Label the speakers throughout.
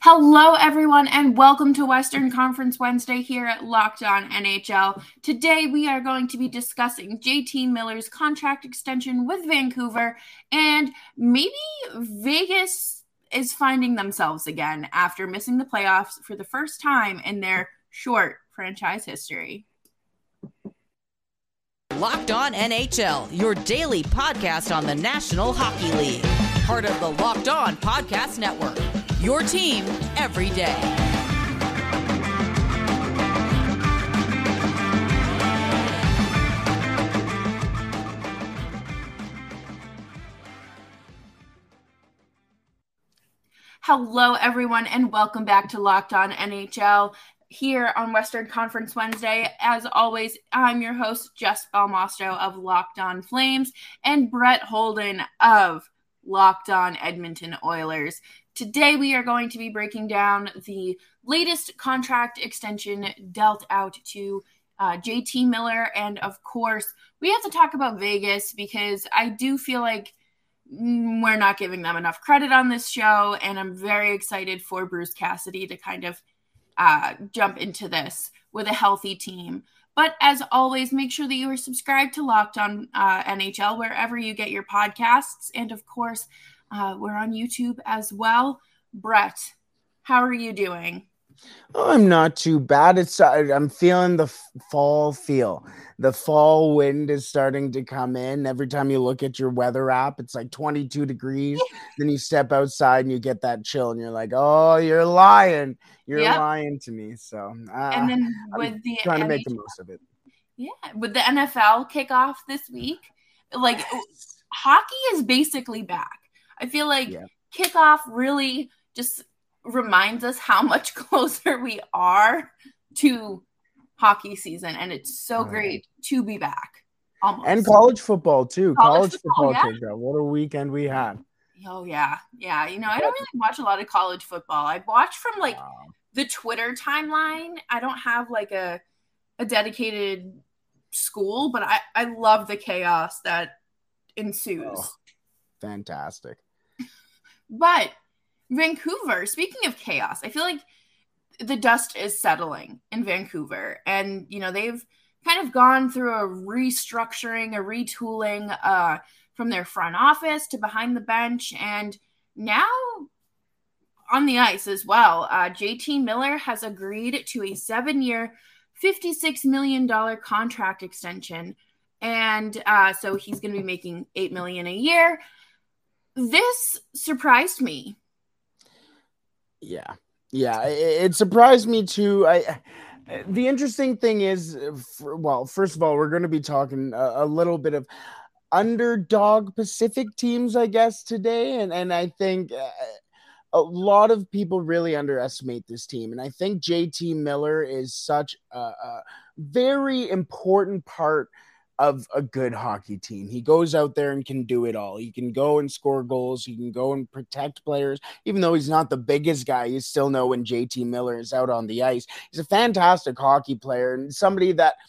Speaker 1: Hello, everyone, and welcome to Western Conference Wednesday here at Locked On NHL. Today, we are going to be discussing JT Miller's contract extension with Vancouver, and maybe Vegas is finding themselves again after missing the playoffs for the first time in their short franchise history.
Speaker 2: Locked On NHL, your daily podcast on the National Hockey League, part of the Locked On Podcast Network. Your team every day.
Speaker 1: Hello, everyone, and welcome back to Locked On NHL here on Western Conference Wednesday. As always, I'm your host, Jess Belmosto of Locked On Flames, and Brett Holden of Locked On Edmonton Oilers. Today, we are going to be breaking down the latest contract extension dealt out to uh, JT Miller. And of course, we have to talk about Vegas because I do feel like we're not giving them enough credit on this show. And I'm very excited for Bruce Cassidy to kind of uh, jump into this with a healthy team. But as always, make sure that you are subscribed to Locked On uh, NHL wherever you get your podcasts. And of course, uh, we're on YouTube as well. Brett, how are you doing?
Speaker 3: Oh, I'm not too bad. It's uh, I'm feeling the fall feel. The fall wind is starting to come in. Every time you look at your weather app, it's like 22 degrees. then you step outside and you get that chill, and you're like, "Oh, you're lying. You're yep. lying to me." So, uh,
Speaker 1: and then with I'm the
Speaker 3: trying to make the most of it.
Speaker 1: Yeah, with the NFL kickoff this week, like hockey is basically back. I feel like yeah. kickoff really just reminds us how much closer we are to hockey season. And it's so great to be back.
Speaker 3: Almost. And college football too. College, college football, football yeah. What a weekend we had.
Speaker 1: Oh yeah. Yeah. You know, I don't really watch a lot of college football. I watch from like wow. the Twitter timeline. I don't have like a a dedicated school, but I, I love the chaos that ensues. Oh,
Speaker 3: fantastic.
Speaker 1: But Vancouver, speaking of chaos, I feel like the dust is settling in Vancouver. And, you know, they've kind of gone through a restructuring, a retooling uh, from their front office to behind the bench. And now on the ice as well, uh, JT Miller has agreed to a seven year, $56 million contract extension. And uh, so he's going to be making 8 million a year this surprised me.
Speaker 3: Yeah. Yeah, it, it surprised me too. I the interesting thing is well, first of all, we're going to be talking a, a little bit of underdog Pacific teams, I guess, today. And, and I think uh, a lot of people really underestimate this team. And I think JT Miller is such a, a very important part of a good hockey team. He goes out there and can do it all. He can go and score goals. He can go and protect players. Even though he's not the biggest guy, you still know when JT Miller is out on the ice. He's a fantastic hockey player and somebody that –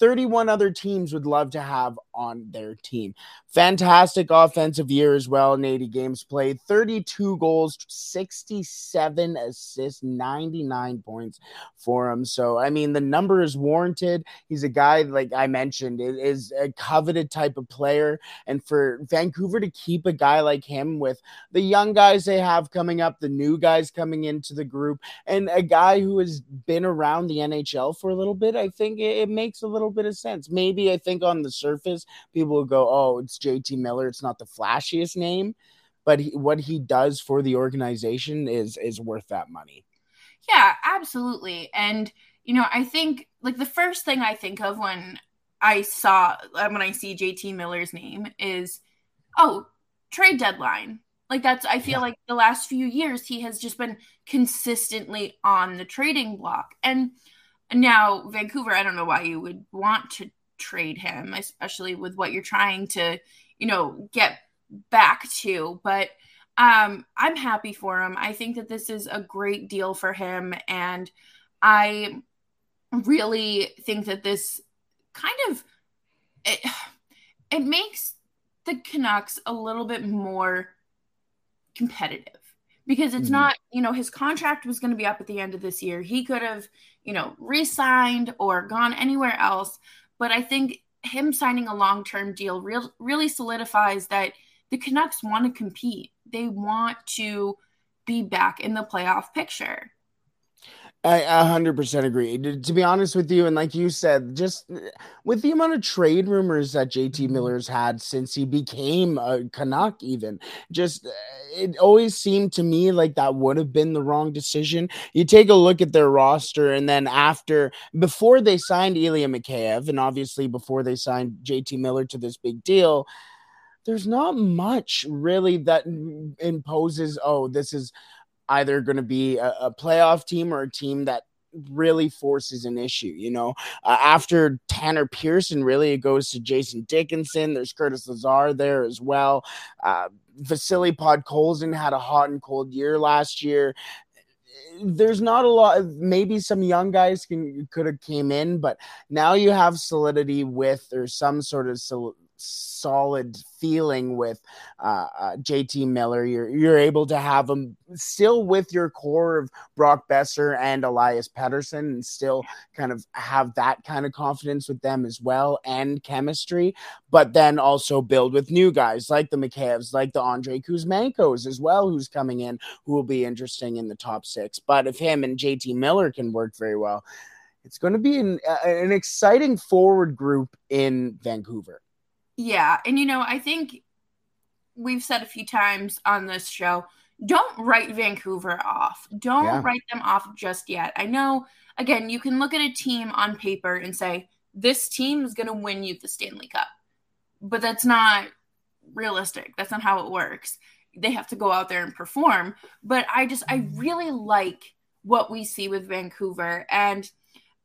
Speaker 3: 31 other teams would love to have on their team. Fantastic offensive year as well in 80 games played, 32 goals, 67 assists, 99 points for him. So, I mean, the number is warranted. He's a guy, like I mentioned, is a coveted type of player. And for Vancouver to keep a guy like him with the young guys they have coming up, the new guys coming into the group, and a guy who has been around the NHL for a little bit, I think it, it makes a little little bit of sense. Maybe I think on the surface, people will go, oh, it's JT Miller. It's not the flashiest name, but he, what he does for the organization is is worth that money.
Speaker 1: Yeah, absolutely. And you know, I think like the first thing I think of when I saw uh, when I see JT Miller's name is, oh, trade deadline. Like that's I feel yeah. like the last few years he has just been consistently on the trading block. And now, Vancouver, I don't know why you would want to trade him, especially with what you're trying to, you know, get back to. But um, I'm happy for him. I think that this is a great deal for him. And I really think that this kind of it, it makes the Canucks a little bit more competitive because it's mm-hmm. not, you know, his contract was going to be up at the end of this year. He could have, you know, re signed or gone anywhere else. But I think him signing a long term deal real, really solidifies that the Canucks want to compete. They want to be back in the playoff picture.
Speaker 3: I 100% agree. To be honest with you, and like you said, just with the amount of trade rumors that JT mm-hmm. Miller's had since he became a Canuck, even just uh, it always seemed to me like that would have been the wrong decision. You take a look at their roster, and then after, before they signed Ilya Mikheyev, and obviously before they signed JT Miller to this big deal, there's not much really that mm, imposes, oh, this is either going to be a, a, playoff team or a team that really forces an issue. You know, uh, after Tanner Pearson, really it goes to Jason Dickinson. There's Curtis Lazar there as well. Uh, Vasily Podkolzin had a hot and cold year last year. There's not a lot. Maybe some young guys can could have came in, but now you have solidity with or some sort of sol- solid feeling with uh, uh, JT Miller. You're you're able to have them still with your core of Brock Boeser and Elias Pettersson, and still kind of have that kind of confidence with them as well and chemistry. But then also build with new guys like the Mikheyevs, like the Andrei Kuzmenkos as well, who's coming in, who will be interesting in the top six. But if him and JT Miller can work very well. It's going to be an, an exciting forward group in Vancouver.
Speaker 1: Yeah. And, you know, I think we've said a few times on this show don't write Vancouver off. Don't yeah. write them off just yet. I know, again, you can look at a team on paper and say, this team is going to win you the Stanley Cup. But that's not realistic. That's not how it works. They have to go out there and perform. But I just, I really like what we see with Vancouver. And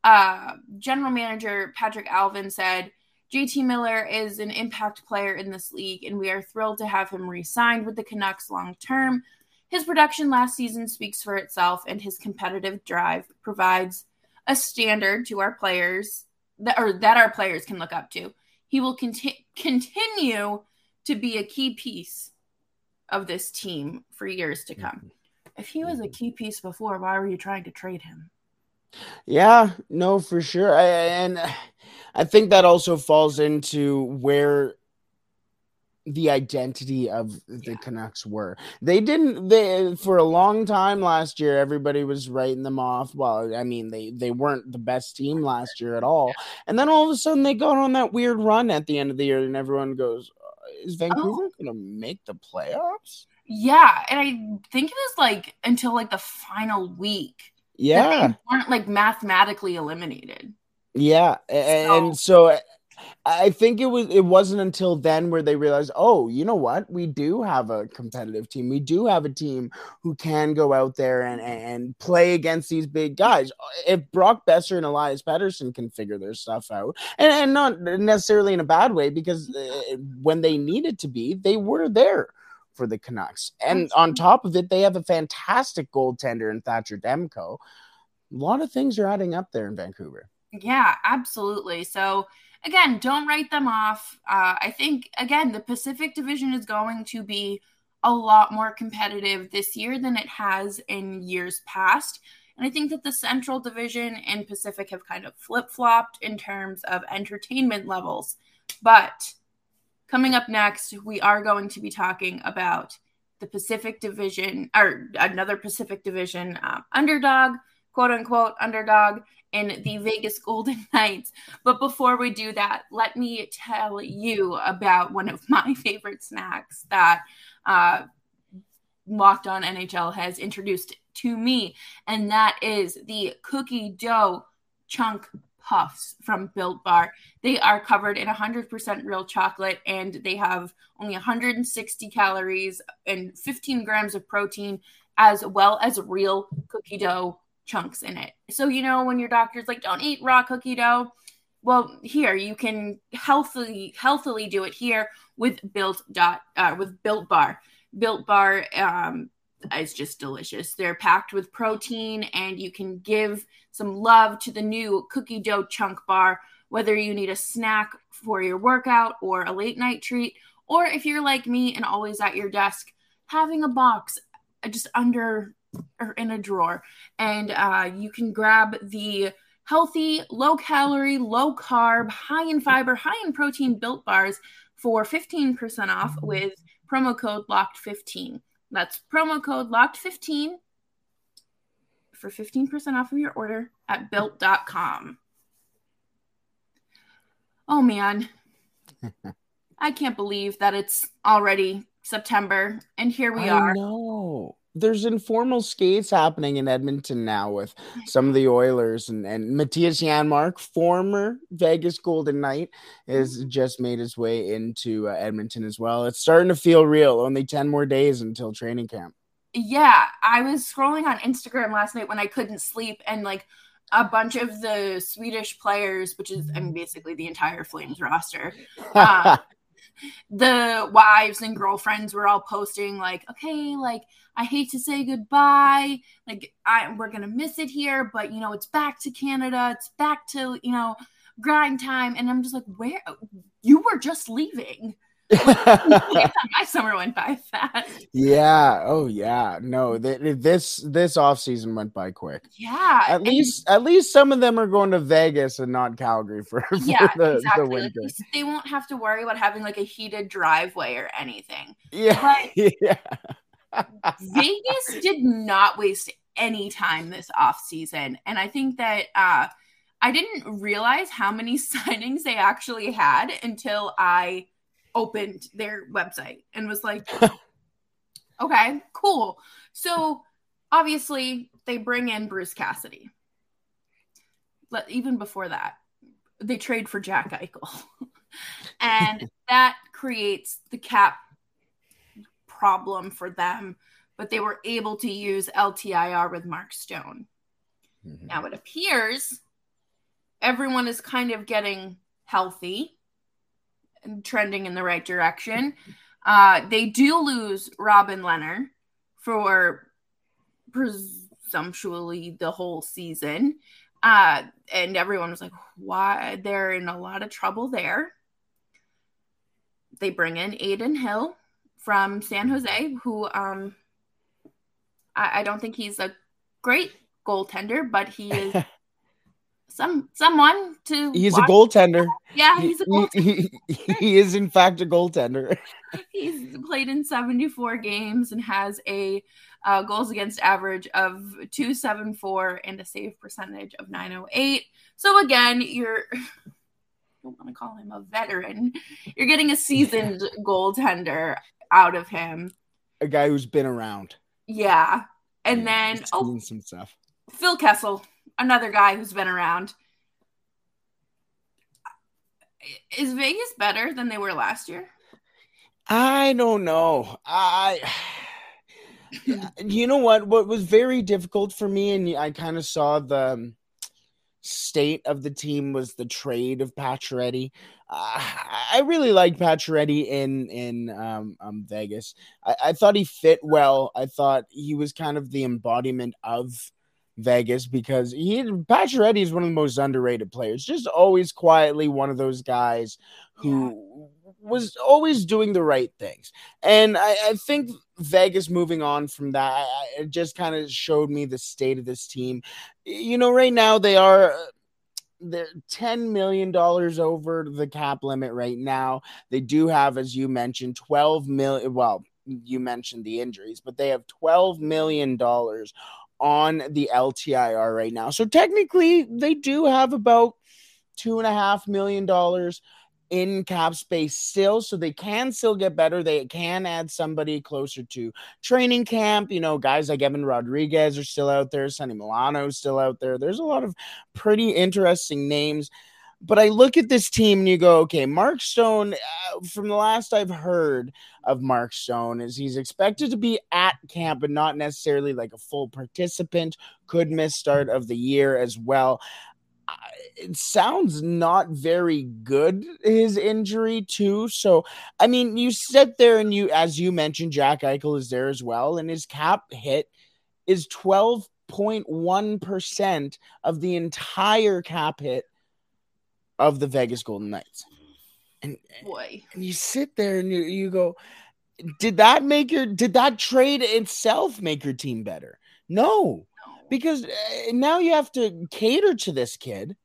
Speaker 1: uh, general manager Patrik Allvin said, JT Miller is an impact player in this league, and we are thrilled to have him re signed with the Canucks long term. His production last season speaks for itself, and his competitive drive provides a standard to our players that, or that our players can look up to. He will conti- continue to be a key piece of this team for years to come. If he was a key piece before, why were you trying to trade him?
Speaker 3: Yeah, no, for sure. I, and I think that also falls into where the identity of the yeah. Canucks were. They didn't they for a long time last year everybody was writing them off. Well, I mean they they weren't the best team last year at all. And then all of a sudden they got on that weird run at the end of the year and everyone goes uh, is Vancouver oh. going to make the playoffs?
Speaker 1: Yeah, and I think it was like until like the final week.
Speaker 3: Yeah.
Speaker 1: weren't like mathematically eliminated.
Speaker 3: Yeah, and so, so I think it was it wasn't until then where they realized, oh, you know what? We do have a competitive team. We do have a team who can go out there and and play against these big guys. If Brock Boeser and Elias Pettersson can figure their stuff out, and, and not necessarily in a bad way, because uh, when they needed to be, they were there for the Canucks. And on top of it, they have a fantastic goaltender in Thatcher Demko. A lot of things are adding up there in Vancouver.
Speaker 1: Yeah, absolutely. So again, don't write them off. Uh, I think again the Pacific Division is going to be a lot more competitive this year than it has in years past. And I think that the Central Division and Pacific have kind of flip flopped in terms of entertainment levels. But coming up next, we are going to be talking about the Pacific Division or another Pacific Division uh, underdog, quote unquote underdog, in the Vegas Golden Knights. But before we do that, let me tell you about one of my favorite snacks that uh, Locked On NHL has introduced to me, and that is the cookie dough chunk puffs from Built Bar. They are covered in 100% real chocolate and they have only 160 calories and 15 grams of protein, as well as real cookie dough chunks in it. So, you know, when your doctor's like, don't eat raw cookie dough, well, here you can healthily healthily do it here with built dot uh, with built bar. Built bar um, is just delicious. They're packed with protein, and you can give some love to the new cookie dough chunk bar. Whether you need a snack for your workout or a late night treat, or if you're like me and always at your desk, having a box just under or in a drawer, and uh, you can grab the healthy, low calorie, low carb, high in fiber, high in protein built bars for 15% off with promo code locked15. That's promo code locked15 for 15% off of your order at built.com. Oh man. I can't believe that it's already September and here we
Speaker 3: I
Speaker 1: are.
Speaker 3: know. There's informal skates happening in Edmonton now with some of the Oilers and, and Mattias Janmark, former Vegas Golden Knight, has just made his way into uh, Edmonton as well. It's starting to feel real. Only 10 more days until training camp.
Speaker 1: Yeah, I was scrolling on Instagram last night when I couldn't sleep and like a bunch of the Swedish players, which is I mean basically the entire Flames roster, uh, the wives and girlfriends were all posting like, okay, like I hate to say goodbye, like I we're gonna miss it here, but you know it's back to Canada, it's back to you know grind time, and I'm just like, where you were just leaving. my summer went by fast.
Speaker 3: yeah. Oh yeah. No, th- this this off season went by quick.
Speaker 1: Yeah.
Speaker 3: At least at least some of them are going to Vegas and not Calgary for, for
Speaker 1: yeah,
Speaker 3: the,
Speaker 1: exactly.
Speaker 3: the
Speaker 1: Like, they won't have to worry about having like a heated driveway or anything.
Speaker 3: Yeah. yeah.
Speaker 1: Vegas did not waste any time this off season, and I think that uh, I didn't realize how many signings they actually had until I opened their website and was like, "Okay, cool." So obviously, they bring in Bruce Cassidy. But even before that, they trade for Jack Eichel, and that creates the cap problem for them, but they were able to use LTIR with Mark Stone.
Speaker 3: Mhm.
Speaker 1: Now it appears everyone is kind of getting healthy trending in the right direction. Uh, they do lose Robin Lehner for presumptually the whole season. Uh, and everyone was like, why? They're in a lot of trouble there. They bring in Adin Hill from San Jose, who um, I, I don't think he's a great goaltender, but he is some someone to.
Speaker 3: He's
Speaker 1: watch.
Speaker 3: a goaltender.
Speaker 1: Yeah, he's a goaltender.
Speaker 3: he, he- he is in fact a goaltender.
Speaker 1: He's played in 74 games and has a uh, goals against average of 274 and a save percentage of 908. So again, you're I don't want to call him a veteran. You're getting a seasoned goaltender out of him.
Speaker 3: A guy who's been around.
Speaker 1: Yeah. And
Speaker 3: Yeah,
Speaker 1: then
Speaker 3: he's
Speaker 1: oh,
Speaker 3: some stuff.
Speaker 1: Phil Kessel, another guy who's been around. Is Vegas better than they were last year?
Speaker 3: I don't know. I you know what what was very difficult for me and I kind of saw the um, state of the team was the trade of Pacioretty. Uh, I really liked Pacioretty in in um, um, Vegas. I, I thought he fit well. I thought he was kind of the embodiment of Vegas because he Pacioretty is one of the most underrated players. Just always quietly one of those guys who was always doing the right things. And I, I think Vegas moving on from that, I, I- it just kind of showed me the state of this team. You know, right now they are. uh, They're ten million dollars over the cap limit right now. They do have, as you mentioned, twelve million. Well, you mentioned the injuries, but they have twelve million dollars on the LTIR right now. So technically, they do have about two and a half million dollars in cap space still, so they can still get better. They can add somebody closer to training camp. You know, guys like Evan Rodrigues are still out there. Sonny Milano is still out there. There's a lot of pretty interesting names. But I look at this team and you go, okay, Mark Stone, uh, from the last I've heard of Mark Stone, is he's expected to be at camp, but not necessarily like a full participant, could miss start of the year as well. It sounds not very good his injury too so i mean you sit there and you as you mentioned jack eichel is there as well and his cap hit is 12.1% of the entire cap hit of the vegas golden knights and
Speaker 1: Boy.
Speaker 3: and you sit there and you, you go did that make your did that trade itself make your team better? No, because uh, now you have to cater to this kid.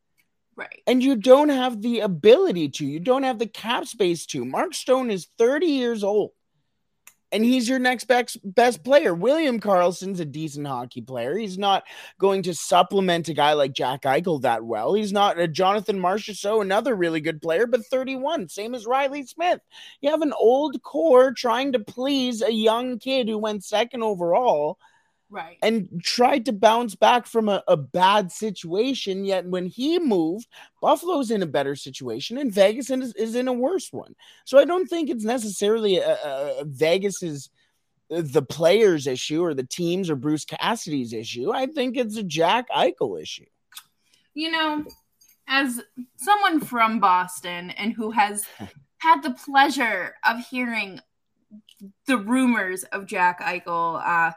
Speaker 1: Right.
Speaker 3: And you don't have the ability to, you don't have the cap space to. Mark Stone is 30 years old and he's your next best, best player. William Karlsson's a decent hockey player. He's not going to supplement a guy like Jack Eichel that well. He's not a Jonathan Marchessault, another really good player, but 31, same as Reilly Smith. You have an old core trying to please a young kid who went second overall
Speaker 1: right.
Speaker 3: and tried to bounce back from a, a, bad situation yet when he moved buffalo's in a better situation and vegas is, is in a worse one. So i don't think it's necessarily a, a, vegas's uh, the players issue or the teams or bruce cassidy's issue. I think it's a jack eichel issue.
Speaker 1: You know as someone from boston and who has had the pleasure of hearing the rumors of jack eichel uh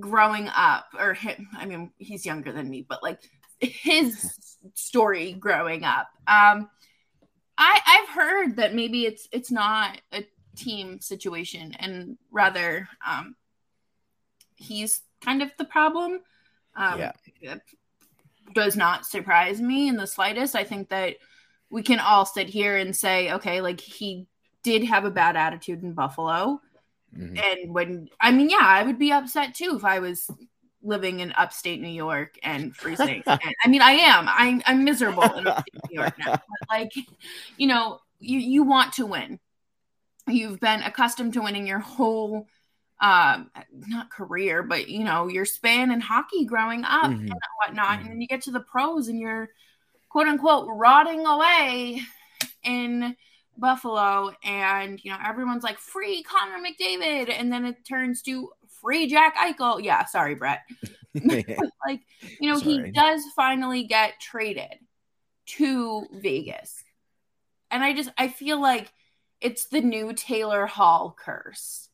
Speaker 1: growing up or him i mean he's younger than me but like his story growing up. Um i i've heard that maybe it's it's not a team situation and rather um he's kind of the problem. Um yeah. does not surprise me in the slightest. I think that we can all sit here and say okay like he did have a bad attitude in buffalo Mm-hmm. And when I mean, yeah, I would be upset too if I was living in upstate New York and freezing. and, I mean, I am. I'm I'm miserable in upstate New York now. But like, you know, you you want to win. You've been accustomed to winning your whole um not career, but you know, your span in hockey growing up mm-hmm. and whatnot. Mm-hmm. And then you get to the pros and you're quote unquote rotting away in Buffalo, and you know everyone's like free Connor McDavid, and then it turns to free Jack Eichel. Yeah, sorry, Brett. like you know sorry. he does finally get traded to Vegas, and I just I feel like it's the new Taylor Hall curse.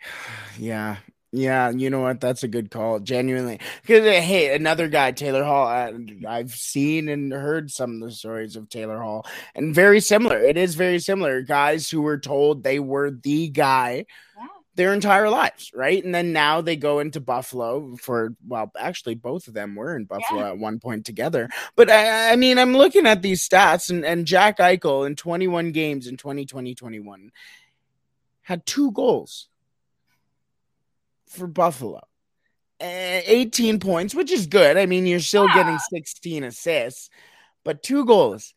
Speaker 3: Yeah, yeah, you know what? That's a good call. Genuinely, because uh, hey, another guy, Taylor Hall. I, I've seen and heard some of the stories of Taylor Hall, and very similar. It is very similar. Guys who were told they were the guy yeah. their entire lives, right? And then now they go into Buffalo for well, actually, both of them were in Buffalo yeah. at one point together. But I, I mean, I'm looking at these stats, and and Jack Eichel in 21 games in 2020 21 had two goals for Buffalo. Uh, 18 points, which is good. I mean, you're still yeah. getting 16 assists, but two goals.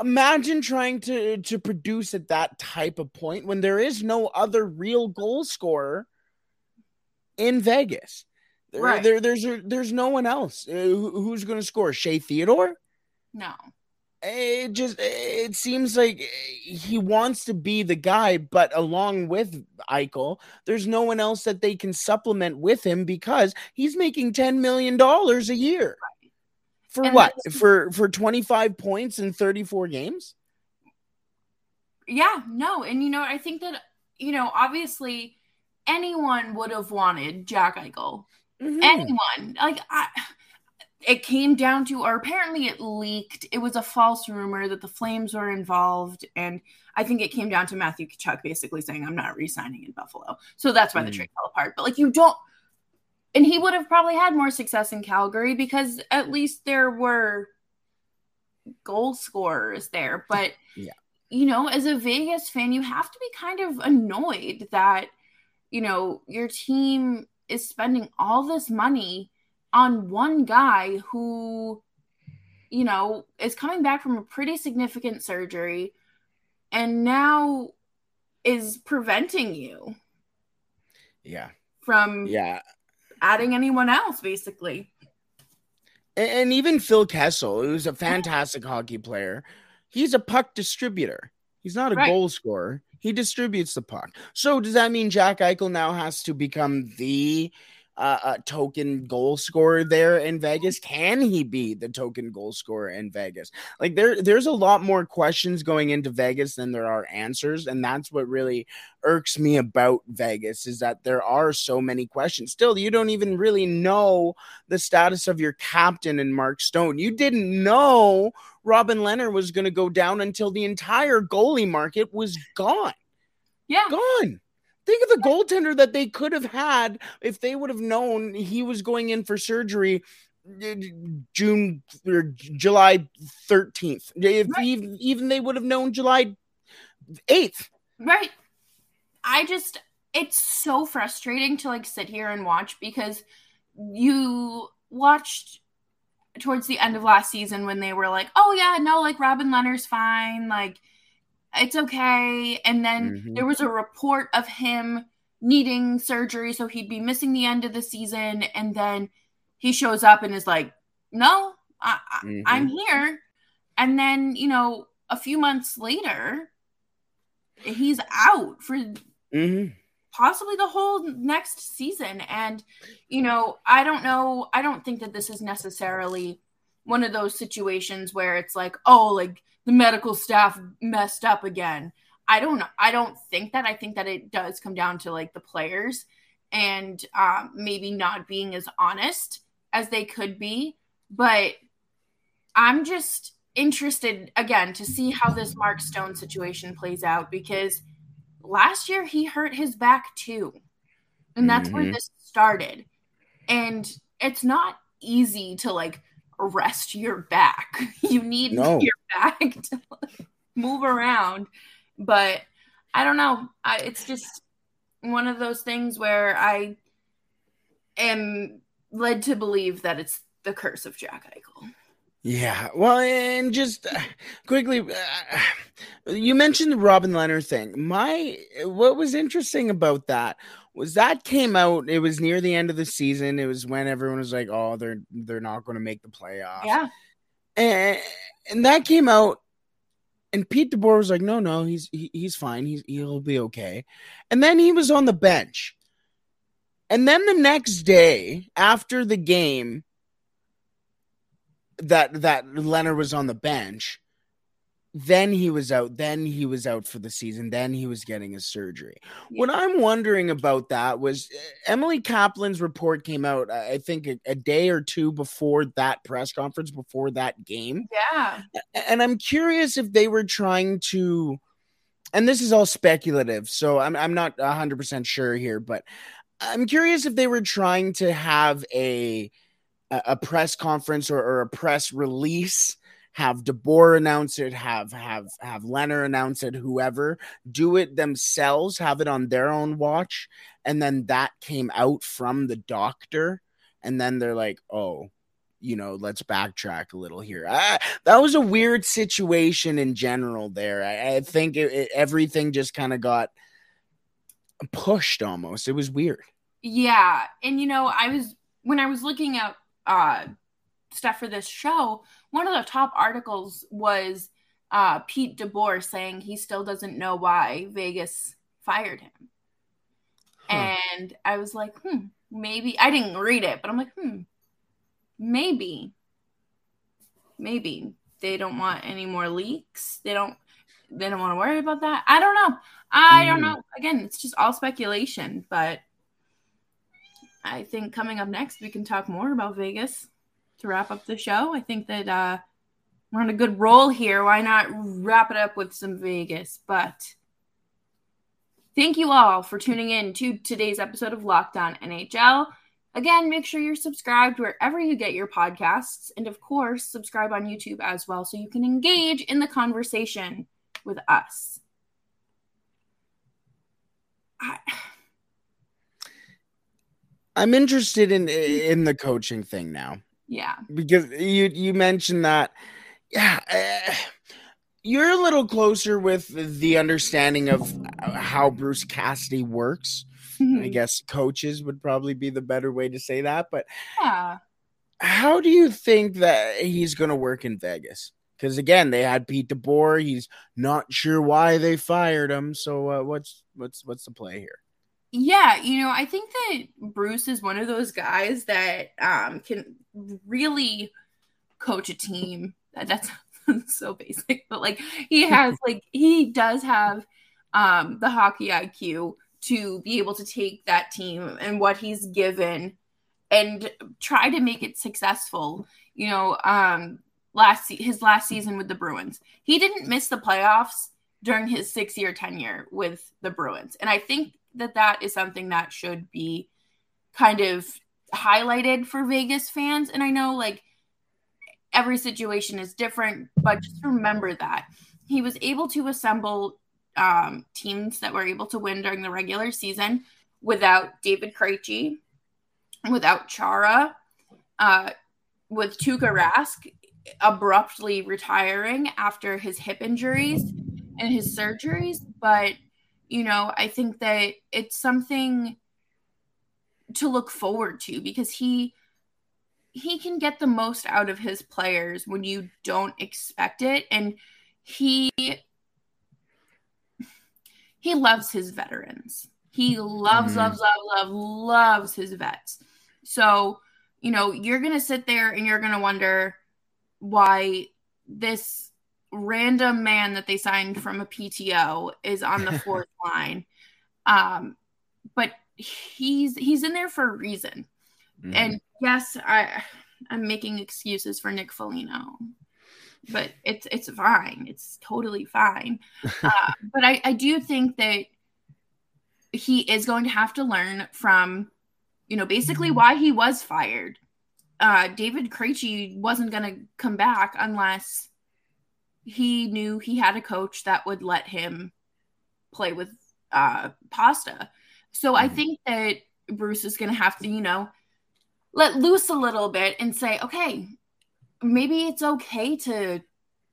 Speaker 3: Imagine trying to to produce at that type of point when there is no other real goal scorer in Vegas. Right. There, there's there's no one else uh, who's going to score. Shea Theodore?
Speaker 1: No
Speaker 3: it just it seems like he wants to be the guy, but along with Eichel, there's no one else that they can supplement with him because he's making ten million dollars a year. For and what? For for 25 points in 34 games?
Speaker 1: Yeah, no. And you know, I think that you know, obviously anyone would have wanted Jack Eichel. Mm-hmm. Anyone. Like I it came down to, or apparently it leaked. It was a false rumor that the Flames were involved, and I think it came down to Matthew Tkachuk basically saying, "I'm not re-signing in Buffalo." So that's why mm. the trade fell apart. But like, you don't, and he would have probably had more success in Calgary because at least there were goal scorers there. But
Speaker 3: yeah,
Speaker 1: you know, as a Vegas fan, you have to be kind of annoyed that you know your team is spending all this money on one guy who, you know, is coming back from a pretty significant surgery and now is preventing you.
Speaker 3: Yeah.
Speaker 1: From
Speaker 3: yeah
Speaker 1: adding anyone else, basically.
Speaker 3: And, and even Phil Kessel, who's a fantastic hockey player, he's a puck distributor. He's not a right. goal scorer. He distributes the puck. So does that mean Jack Eichel now has to become the uh, a token goal scorer there in Vegas? Can he be the token goal scorer in Vegas? Like there, there's a lot more questions going into Vegas than there are answers, and that's what really irks me about Vegas is that there are so many questions. Still, you don't even really know the status of your captain and Mark Stone. You didn't know Robin Lehner was going to go down until the entire goalie market was gone.
Speaker 1: Yeah.
Speaker 3: Gone. Think of the goaltender that they could have had if they would have known he was going in for surgery uh, June or July 13th. If
Speaker 1: Right.
Speaker 3: even, even they would have known July 8th.
Speaker 1: Right. I just it's so frustrating to like sit here and watch because you watched towards the end of last season when they were like, "Oh yeah, no, like Robin Lehner's fine, like it's okay." And then
Speaker 3: Mhm.
Speaker 1: there was a report of him needing surgery so he'd be missing the end of the season and then he shows up and is like, "No, I,
Speaker 3: Mhm.
Speaker 1: I'm here." And then, you know, a few months later, he's out for
Speaker 3: Mhm.
Speaker 1: possibly the whole next season. And, you know, I don't know. I don't think that this is necessarily one of those situations where it's like, oh, like the medical staff messed up again. I don't. I don't think that. I think that it does come down to like the players and um, maybe not being as honest as they could be. But I'm just interested again to see how this Mark Stone situation plays out because last year he hurt his back too. And that's where
Speaker 3: Mhm.
Speaker 1: this started. And it's not easy to like rest your back. You need
Speaker 3: No.
Speaker 1: your back to like, move around. But I don't know. I, it's just one of those things where I am led to believe that it's the curse of Jack Eichel.
Speaker 3: Yeah. Well, and just uh, quickly, uh, you mentioned the Robin Lehner thing. My what was interesting about that was that came out. It was near the end of the season. It was when everyone was like, "Oh, they're they're not going to make the playoffs."
Speaker 1: Yeah.
Speaker 3: And and that came out. And Pete DeBoer was like, "No, no, he's he, he's fine. He's he'll be okay." And then he was on the bench. And then the next day, after the game, that that Lehner was on the bench. Then he was out. Then he was out for the season. Then he was getting his surgery. What I'm wondering about that was uh, Emily Kaplan's report came out. I think a, a day or two before that press conference, before that game,
Speaker 1: Yeah.
Speaker 3: and I'm curious if they were trying to. And this is all speculative, so I'm I'm not 100 percent sure here, but I'm curious if they were trying to have a a a press conference or, or a press release have DeBoer announce it, have have have Lehner announce it, whoever do it themselves, have it on their own watch, and then that came out from the doctor, and then they're like, oh, you know, let's backtrack a little here. I, that was a weird situation in general. There, I, I think it, it, everything just kind of got pushed almost. It was weird.
Speaker 1: Yeah, and you know, I was when I was looking at uh stuff for this show, one of the top articles was uh Pete DeBoer saying he still doesn't know why Vegas fired him.
Speaker 3: Huh.
Speaker 1: And I was like, hmm, maybe I didn't read it, but I'm like, hmm, maybe, maybe they don't want any more leaks. They don't, they don't want to worry about that. I don't know. I don't
Speaker 3: Mhm.
Speaker 1: know. Again, it's just all speculation, but I think coming up next, we can talk more about Vegas to wrap up the show. I think that uh, we're on a good roll here. Why not wrap it up with some Vegas? But thank you all for tuning in to today's episode of Locked On NHL. Again, make sure you're subscribed wherever you get your podcasts. And of course, subscribe on YouTube as well so you can engage in the conversation with us. I,
Speaker 3: I'm interested in in the coaching thing now
Speaker 1: yeah.
Speaker 3: because you you mentioned that. Yeah, uh, you're a little closer with the understanding of how Bruce Cassidy works. I guess coaches would probably be the better way to say that. But
Speaker 1: Yeah.
Speaker 3: how do you think that he's going to work in Vegas? Because again, they had Pete DeBoer. He's not sure why they fired him. So uh, what's what's what's the play here?
Speaker 1: Yeah, you know, I think that Bruce is one of those guys that um, can really coach a team. That, that's so basic, but like he has, like he does have um, the hockey IQ to be able to take that team and what he's given and try to make it successful. You know, um, last se- his last season with the Bruins, he didn't miss the playoffs, during his six year tenure with the Bruins. And I think that that is something that should be kind of highlighted for Vegas fans. And I know like every situation is different, but just remember that he was able to assemble um, teams that were able to win during the regular season without David Krejci, without Chara, uh, with Tuukka Rask abruptly retiring after his hip injuries and his surgeries. But, you know, I think that it's something to look forward to because he he can get the most out of his players when you don't expect it. And he he loves his veterans. He loves mm-hmm. loves loves loves loves his vets. So you know you're gonna sit there and you're gonna wonder why this random man that they signed from a pto is on the fourth line um but he's he's in there for a reason. Mm-hmm. And yes, I I'm making excuses for Nick Foligno, but it's it's fine. It's totally fine. uh, but I I do think that he is going to have to learn from, you know, basically mm-hmm. why he was fired. Uh, David Krejci wasn't going to come back unless he knew he had a coach that would let him play with uh, Pasta. So I mm-hmm. think that Bruce is going to have to, you know, let loose a little bit and say, okay, maybe it's okay to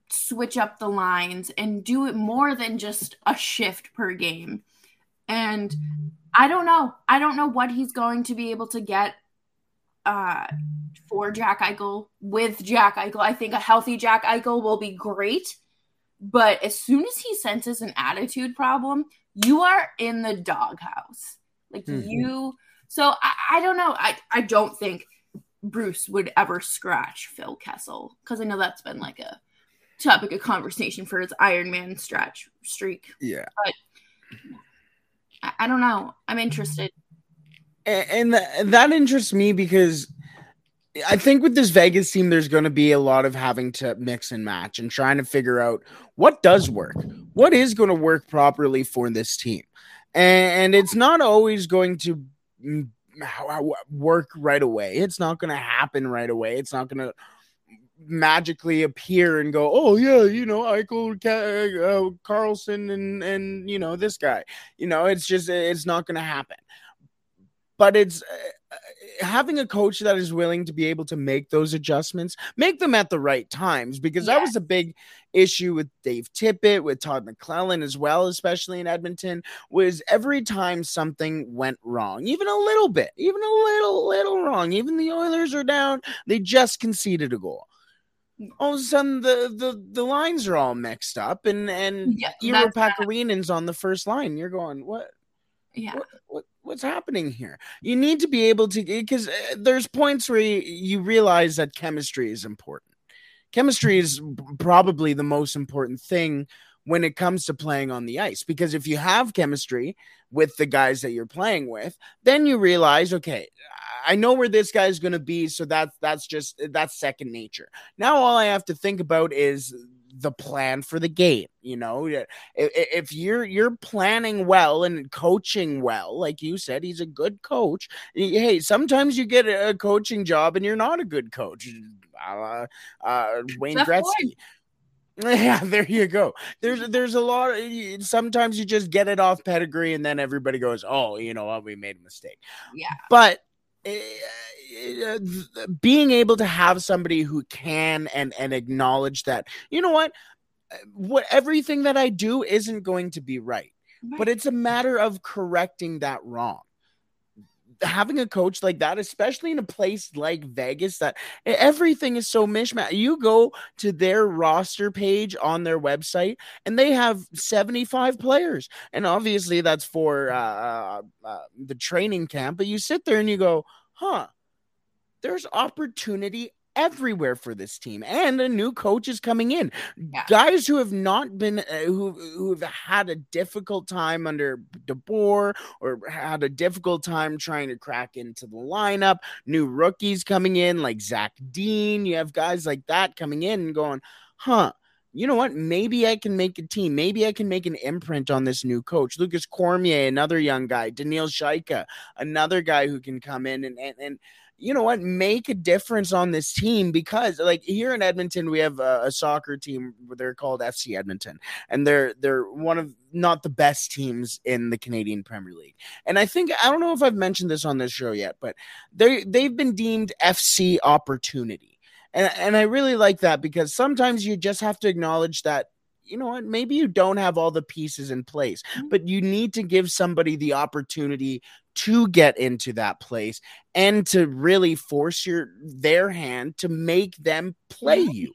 Speaker 1: switch up the lines and do it more than just a shift per game. And I don't know. I don't know what he's going to be able to get uh, for Jack Eichel with Jack Eichel. I think a healthy Jack Eichel will be great. But as soon as he senses an attitude problem, you are in the doghouse. Like mm-hmm. you so I, I don't know. I, I don't think Bruce would ever scratch Phil Kessel because I know that's been like a topic of conversation for his Iron Man stretch streak.
Speaker 3: Yeah.
Speaker 1: But I, I don't know. I'm interested.
Speaker 3: And, that interests me because I think with this Vegas team, there's going to be a lot of having to mix and match and trying to figure out what does work, what is going to work properly for this team. And, it's not always going to work right away. It's not going to happen right away. It's not going to magically appear and go, oh yeah, you know, Eichel, uh, Karlsson, and and you know this guy. You know, it's just it's not going to happen. But it's uh, having a coach that is willing to be able to make those adjustments, make them at the right times, because yeah. that was a big issue with Dave Tippett, with Todd McLellan as well, especially in Edmonton, was every time something went wrong, even a little bit, even a little, little wrong, even the Oilers are down, they just conceded a goal all of a sudden the the, the lines are all mixed up and and yeah, Iiro Pakarinen's on the first line. You're going, what?
Speaker 1: Yeah.
Speaker 3: What, what, what's happening here? You need to be able to because uh, there's points where you, you realize that chemistry is important. Chemistry is probably the most important thing when it comes to playing on the ice because if you have chemistry with the guys that you're playing with, then you realize, okay, I know where this guy's going to be, so that's that's just that's second nature. Now all I have to think about is the plan for the game you know if, if you're you're planning well and coaching well like you said he's a good coach hey sometimes you get a coaching job and you're not a good coach uh, uh, wayne gretzky yeah, there you go. There's there's a lot. Of, sometimes you just get it off pedigree, and then everybody goes, "Oh, you know what? We made a mistake."
Speaker 1: Yeah.
Speaker 3: But Eh, eh, eh, being able to have somebody who can and and acknowledge that you know what what everything that I do isn't going to be right, right. but it's a matter of correcting that wrong having a coach like that, especially in a place like Vegas, that everything is so mishmash. You go to their roster page on their website, and they have 75 players. And obviously, that's for uh, uh, uh the training camp. But you sit there and you go, huh, there's opportunity everywhere for this team and a new coach is coming in yeah. guys who have not been uh, who who've had a difficult time under DeBoer or had a difficult time trying to crack into the lineup new rookies coming in like Zach Dean you have guys like that coming in and going huh you know what? Maybe I can make a team. Maybe I can make an imprint on this new coach. Lukas Cormier, another young guy. Daniil Chayka, another guy who can come in and, and, and you know what, make a difference on this team because, like here in Edmonton, we have a, a, soccer team. They're called FC Edmonton, and they're they're one of not the best teams in the Canadian Premier League. And I think I don't know if I've mentioned this on this show yet, but they they've been deemed FC Opportunity, and and I really like that because sometimes you just have to acknowledge that you know what maybe you don't have all the pieces in place mm-hmm. but you need to give somebody the opportunity to get into that place and to really force your their hand to make them play you.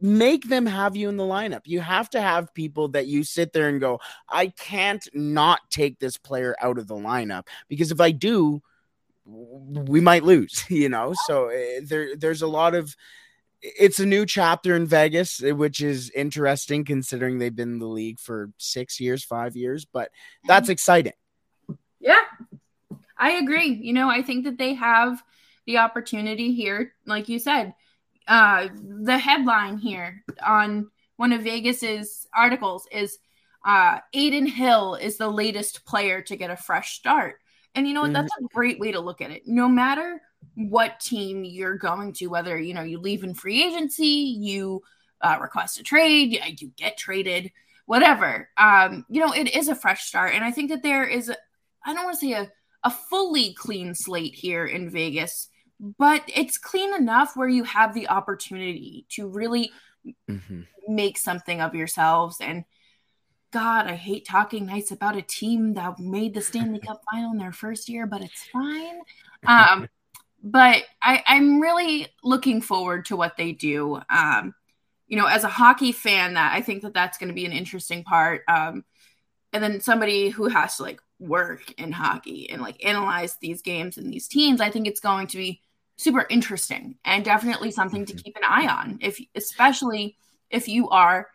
Speaker 3: Make them have you in the lineup. You have to have people that you sit there and go i can't not take this player out of the lineup because if i do we might lose you know? So uh, there there's a lot of it's a new chapter in Vegas, eh, which is interesting considering they've been in the league for six years, five years, but that's mm-hmm. exciting.
Speaker 1: Yeah, I agree. You know, I think that they have the opportunity here, like you said. Uh, the headline here on one of Vegas's articles is uh, Adin Hill is the latest player to get a fresh start. And you know what? That's mm-hmm. a great way to look at it. No matter what team you're going to, whether you know you leave in free agency, you uh, request a trade, you get traded, whatever. Um, you know, it is a fresh start, and I think that there is, I don't want to say a a fully clean slate here in Vegas, but it's clean enough where you have the opportunity to really mm-hmm. make something of yourselves and. God, I hate talking nice about a team that made the Stanley Cup final in their first year, but it's fine. Um, but I, I'm really looking forward to what they do. Um, you know, as a hockey fan, that I think that that's going to be an interesting part. Um, and then somebody who has to like work in hockey and like analyze these games and these teams, I think it's going to be super interesting and definitely something to mm-hmm. keep an eye on. If especially if you are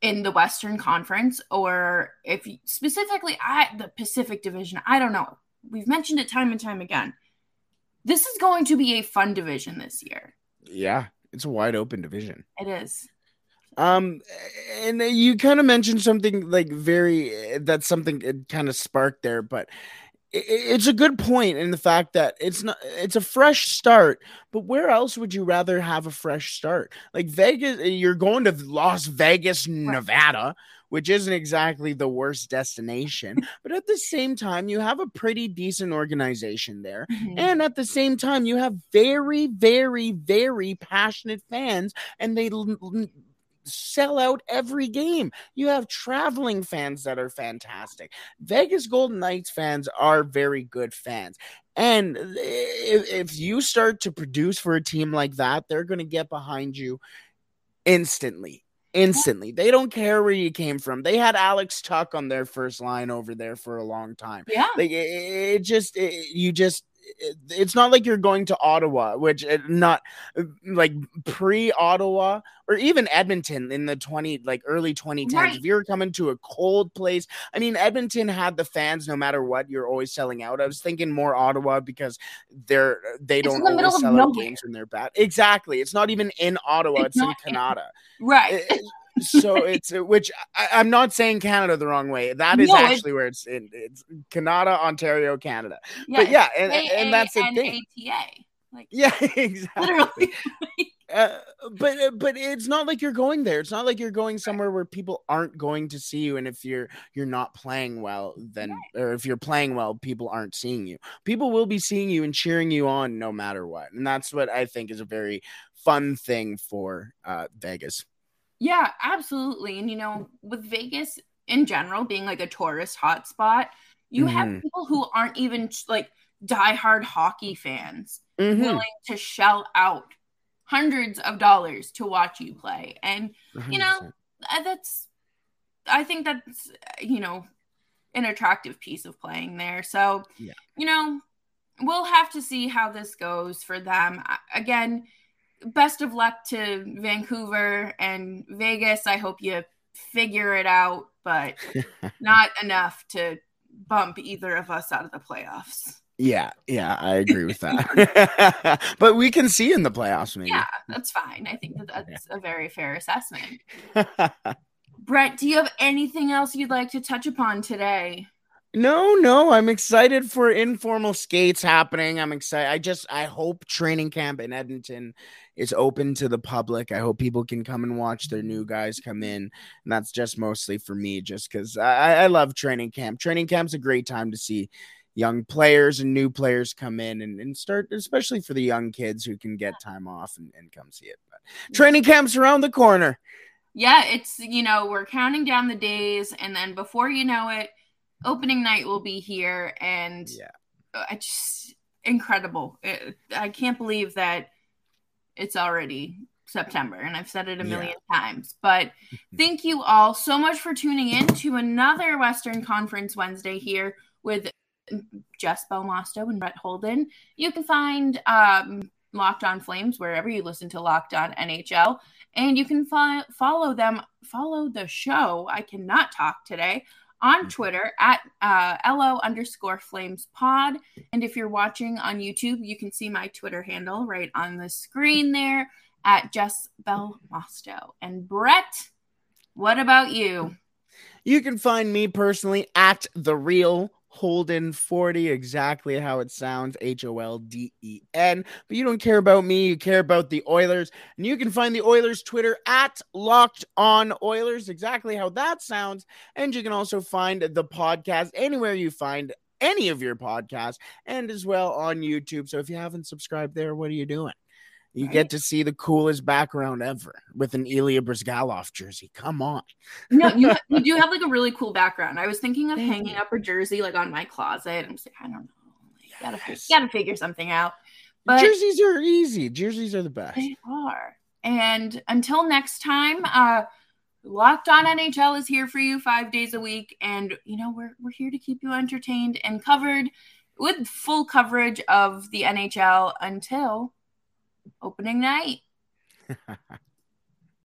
Speaker 1: in the Western Conference or if specifically at the Pacific Division, I don't know. We've mentioned it time and time again this is going to be a fun division this year.
Speaker 3: Yeah, it's a wide open division.
Speaker 1: It is.
Speaker 3: Um, and you kind of mentioned something like very that's something it kind of sparked there, but it's a good point in the fact that it's not it's a fresh start but where else would you rather have a fresh start like vegas you're going to las vegas nevada which isn't exactly the worst destination. but at the same time, you have a pretty decent organization there. Mm-hmm. And at the same time, you have very, very, very passionate fans, and they l- l- sell out every game. You have traveling fans that are fantastic. Vegas Golden Knights fans are very good fans. And if, if you start to produce for a team like that, they're going to get behind you instantly instantly. They don't care where you came from. They had Alex Tuch on their first line over there for a long time.
Speaker 1: Yeah,
Speaker 3: like it, it just it, you just it's not like you're going to Ottawa, which uh, not uh, like pre Ottawa or even Edmonton in the 20 like early 2010s. Right. If you're coming to a cold place, I mean, Edmonton had the fans no matter what, you're always selling out. I was thinking more Ottawa because they're they it's don't always sell out games when they're bad. Exactly. It's not even in Ottawa, it's, it's in Kanata.
Speaker 1: Right.
Speaker 3: It, so it's uh, which I, am not saying Kanata the wrong way. That is no, actually where it's in. It's Kanata, Ontario, Canada. Yeah, but yeah, and, and that's the thing. Like, yeah, exactly. Uh, but uh, but it's not like you're going there. It's not like you're going somewhere where people aren't going to see you. And if you're you're not playing well, then right. or if you're playing well, people aren't seeing you. People will be seeing you and cheering you on no matter what. And that's what I think is a very fun thing for uh, Vegas.
Speaker 1: Yeah, absolutely. And you know, with Vegas in general being like a tourist hotspot, you mm-hmm. have people who aren't even like diehard hockey fans mm-hmm. willing to shell out hundreds of dollars to watch you play. And 100%. you know, uh, that's I think that's you know an attractive piece of playing there. So, yeah. you know, we'll have to see how this goes for them. Again, best of luck to Vancouver and Vegas. I hope you figure it out, but not enough to bump either of us out of the playoffs.
Speaker 3: Yeah, yeah, I agree with that. but we can see in the playoffs, maybe.
Speaker 1: Yeah, that's fine. I think that that's yeah. a very fair assessment. Brett, do you have anything else you'd like to touch upon today?
Speaker 3: No, no, I'm excited for informal skates happening. I'm excited. I just I hope training camp in Edmonton is open to the public. I hope people can come and watch their new guys come in. And that's just mostly for me, just because I, I love training camp. Training camp's a great time to see young players and new players come in and, and start, especially for the young kids who can get time off and, and come see it. But training camp's around the corner.
Speaker 1: Yeah, it's you know, we're counting down the days, and then before you know it opening night will be here and yeah. I just incredible. It, i can't believe that it's already september and i've said it a million yeah. times but thank you all so much for tuning in to another western conference wednesday here with jess belmosto and brett holden. You can find um, locked on flames wherever you listen to locked on nhl and you can fo- follow them follow the show. I cannot talk today on mm-hmm. Twitter at uh, LO underscore flames pod. And if you're watching on YouTube, you can see my Twitter handle right on the screen there at Jess Bell Mosto. And Brett, what about you?
Speaker 3: You can find me personally at the real Holden 40, exactly how it sounds H O L D E N. But you don't care about me, you care about the Oilers. And you can find the Oilers Twitter at Locked On Oilers, exactly how that sounds. And you can also find the podcast anywhere you find any of your podcasts and as well on YouTube. So if you haven't subscribed there, what are you doing? You right. get to see the coolest background ever with an Ilya Bryzgalov jersey. Come on.
Speaker 1: no, you, you do have like a really cool background. I was thinking of hanging up a jersey like on my closet. I'm just like, I don't know. Yes. gotta, gotta figure something out.
Speaker 3: But jerseys are easy. Jerseys are the best.
Speaker 1: They are. And until next time, uh, Locked On NHL is here for you five days a week, and you know we're we're here to keep you entertained and covered with full coverage of the NHL until opening night.